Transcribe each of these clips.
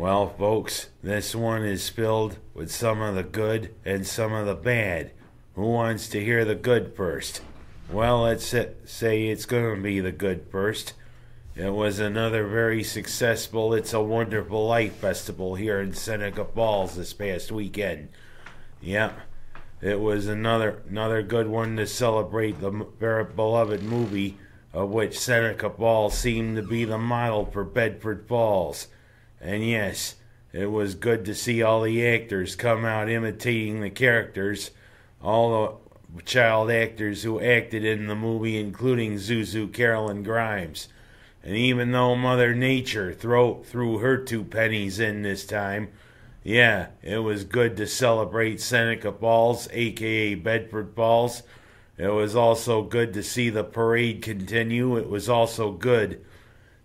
folks, this one is filled with some of the good and some of the bad. Who wants to hear the good first? Well, let's say it's going to be the good first. It was another very successful It's a Wonderful Life festival here in Seneca Falls this past weekend. Yep, it was another another good one to celebrate the very beloved movie of which Seneca Falls seemed to be the model for Bedford Falls. And yes, it was good to see all the actors come out imitating the characters, all the child actors who acted in the movie, including Zuzu Karolyn Grimes. And even though Mother Nature throw, threw her two pennies in this time, yeah, it was good to celebrate Seneca Falls, aka Bedford Falls. It was also good to see the parade continue. It was also good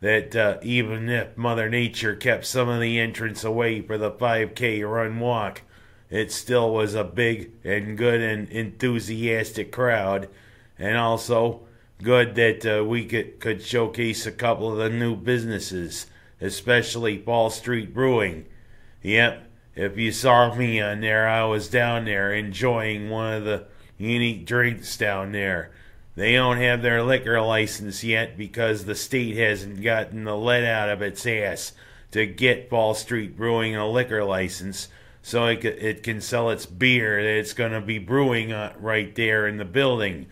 that uh, even if Mother Nature kept some of the entrance away for the 5K run walk, it still was a big and good and enthusiastic crowd, and also good that uh, we could, could showcase a couple of the new businesses, especially Fall Street Brewing. Yep, if you saw me on there, I was down there enjoying one of the unique drinks down there. They don't have their liquor license yet because the state hasn't gotten the lead out of its ass to get Fall Street Brewing a liquor license. So it, it can sell its beer. That it's going to be brewing uh, right there in the building.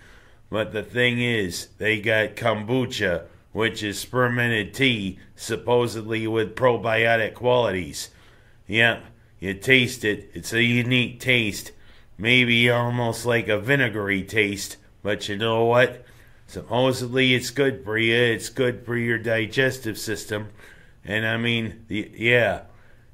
But the thing is, they got kombucha, which is fermented tea, supposedly with probiotic qualities. Yep, you taste it, it's a unique taste, maybe almost like a vinegary taste but you know what? Supposedly it's good for you. It's good for your digestive system. And I mean, yeah,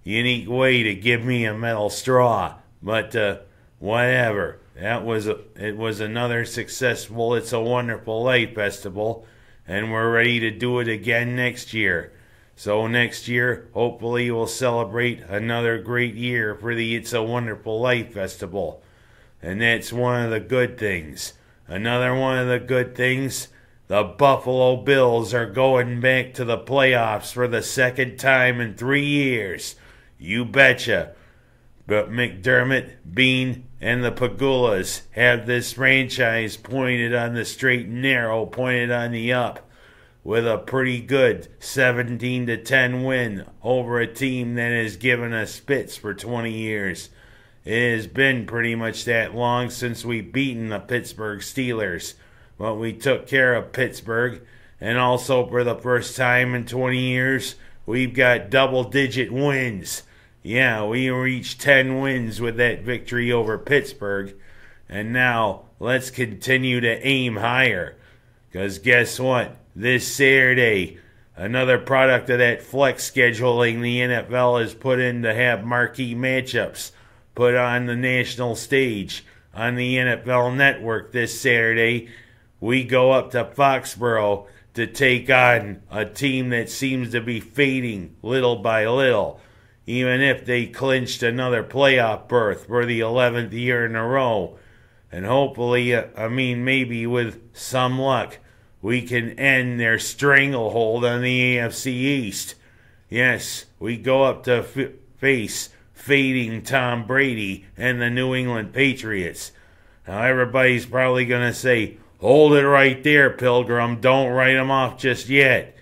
unique way to give me a metal straw. But uh, whatever. That was a, it was another successful It's a Wonderful Life festival, and we're ready to do it again next year. So next year, hopefully, we'll celebrate another great year for the It's a Wonderful Life festival, and that's one of the good things. Another one of the good things the Buffalo Bills are going back to the playoffs for the second time in three years. You betcha. But McDermott, Beane, and the Pegulas have this franchise pointed on the straight and narrow, pointed on the up, with a pretty good 17 to 10 win over a team that has given us fits for 20 years. It has been pretty much that long since we've beaten the Pittsburgh Steelers, but we took care of Pittsburgh, and also for the first time in 20 years, we've got double digit wins. Yeah, we reached 10 wins with that victory over Pittsburgh, and now let's continue to aim higher. Because guess what? This Saturday, another product of that flex scheduling the NFL has put in to have marquee matchups put on the national stage on the NFL network this Saturday. We go up to Foxborough to take on a team that seems to be fading little by little, even if they clinched another playoff berth for the 11th year in a row. And hopefully, uh, I mean, maybe with some luck, we can end their stranglehold on the AFC East. Yes, we go up to f- face fading Tom Brady and the New England Patriots. Now, everybody's probably going to say, Hold it right there, Pilgrim. Don't write off just yet.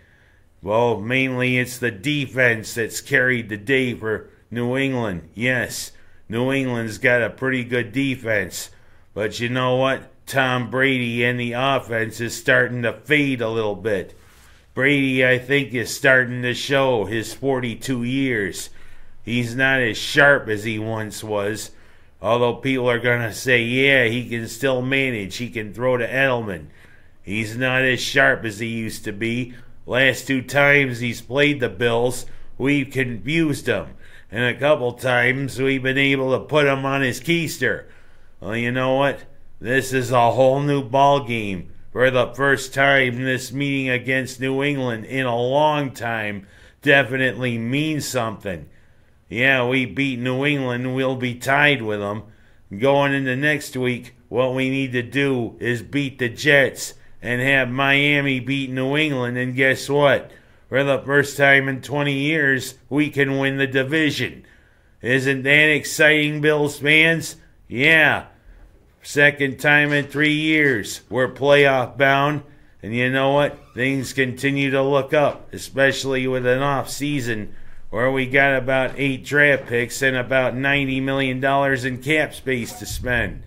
Well, mainly it's the defense that's carried the day for New England. Yes, New England's got a pretty good defense. But you know what? Tom Brady and the offense is starting to fade a little bit. Brady, I think, is starting to show his 42 years. He's not as sharp as he once was. Although people are going to say, yeah, he can still manage. He can throw to Edelman. He's not as sharp as he used to be. Last two times he's played the Bills, we've confused him. And a couple times we've been able to put him on his keister. Well, you know what? This is a whole new ball game. For the first time, this meeting against New England in a long time definitely means something. Yeah, we beat New England, we'll be tied with them. Going into next week, what we need to do is beat the Jets and have Miami beat New England, and guess what? for the first time in 20 years, we can win the division. Isn't that exciting, Bills fans? Yeah. Second time in three years. We're playoff bound. And you know what? Things continue to look up, especially with an off season where we got about eight draft picks and about $90 million in cap space to spend.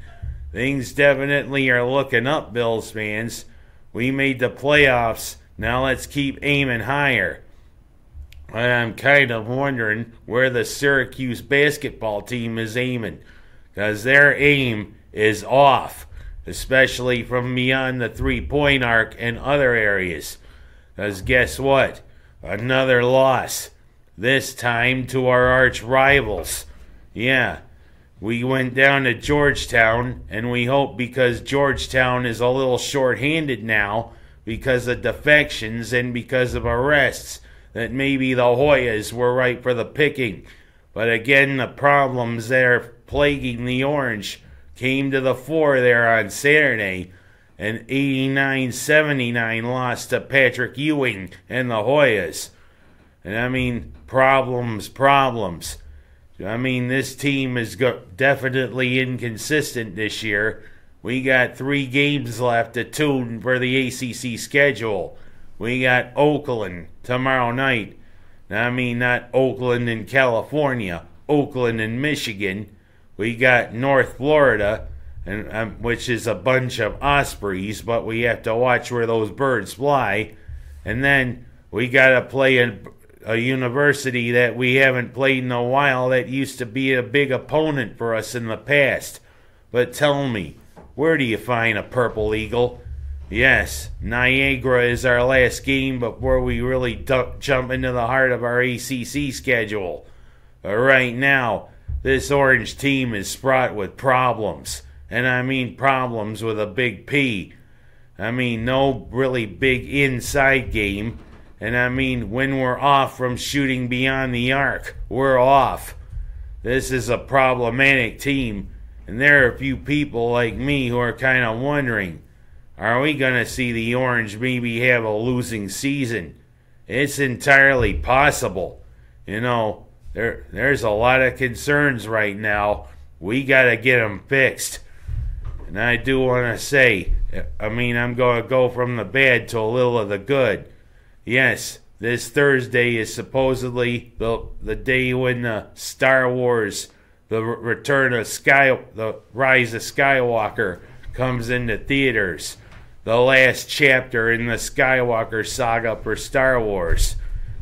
Things definitely are looking up, Bills fans. We made the playoffs. Now let's keep aiming higher. And I'm kind of wondering where the Syracuse basketball team is aiming. Because their aim is off, especially from beyond the three point arc and other areas. Because guess what? Another loss. This time to our arch rivals. Yeah, we went down to Georgetown, and we hope because Georgetown is a little short handed now because of defections and because of arrests that maybe the Hoyas were right for the picking. But again, the problems that are plaguing the Orange came to the fore there on Saturday. An 89 79 loss to Patrick Ewing and the Hoyas. And I mean, problems, problems. I mean, this team is go- definitely inconsistent this year. We got three games left to tune for the ACC schedule. We got Oakland tomorrow night. I mean, not Oakland in California, Oakland in Michigan. We got North Florida, and um, which is a bunch of ospreys, but we have to watch where those birds fly. And then we got to play a, a university that we haven't played in a while that used to be a big opponent for us in the past. But tell me, where do you find a purple eagle? Yes, Niagara is our last game before we really jump into the heart of our ACC schedule. But right now, this orange team is fraught with problems. And I mean problems with a big P. I mean, no really big inside game. And I mean, when we're off from shooting beyond the arc, we're off. This is a problematic team. And there are a few people like me who are kind of wondering are we going to see the Orange maybe have a losing season? It's entirely possible. You know, there there's a lot of concerns right now. We got to get them fixed. And I do want to say, I mean, I'm going to go from the bad to a little of the good. Yes, this Thursday is supposedly the the day when the Star Wars, the return of Sky, the Rise of Skywalker comes into theaters the last chapter in the Skywalker saga for Star Wars.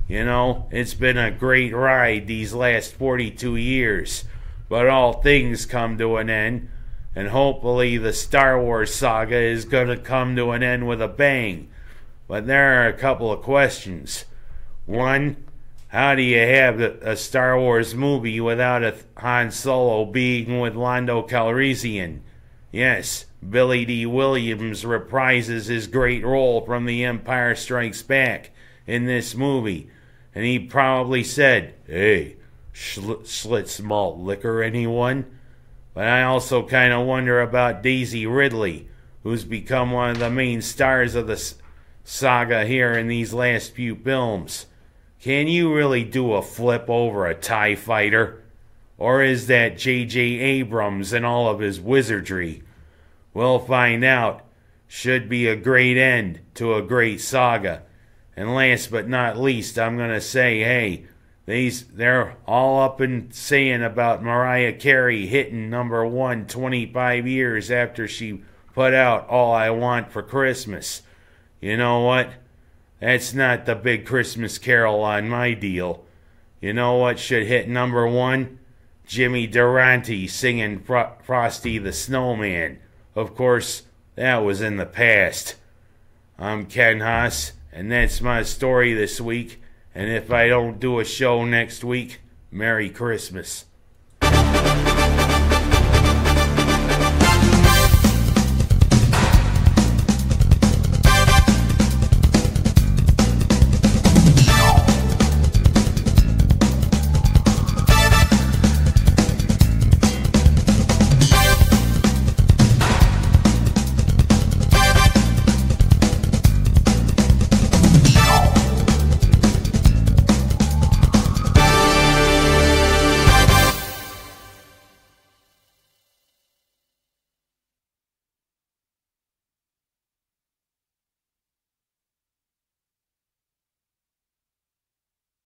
You know, it's been a great ride these last 42 years, but all things come to an end, and hopefully the Star Wars saga is going to come to an end with a bang. But there are a couple of questions. One, how do you have a Star Wars movie without a Han Solo being with Lando Calrissian? Yes, Billy Dee Williams reprises his great role from The Empire Strikes Back in this movie, and he probably said, Hey, schl- Schlitz malt liquor, anyone? But I also kind of wonder about Daisy Ridley, who's become one of the main stars of the saga here in these last few films. Can you really do a flip over a TIE fighter? Or is that J.J. Abrams and all of his wizardry? We'll find out. Should be a great end to a great saga. And last but not least, I'm going to say, hey, these they're all up and saying about Mariah Carey hitting number one 25 years after she put out All I Want for Christmas. You know what? That's not the big Christmas carol on my deal. You know what should hit number one? Jimmy Durante singing Fro- Frosty the Snowman. Of course, that was in the past. I'm Ken Haas, and that's my story this week. And if I don't do a show next week, Merry Christmas.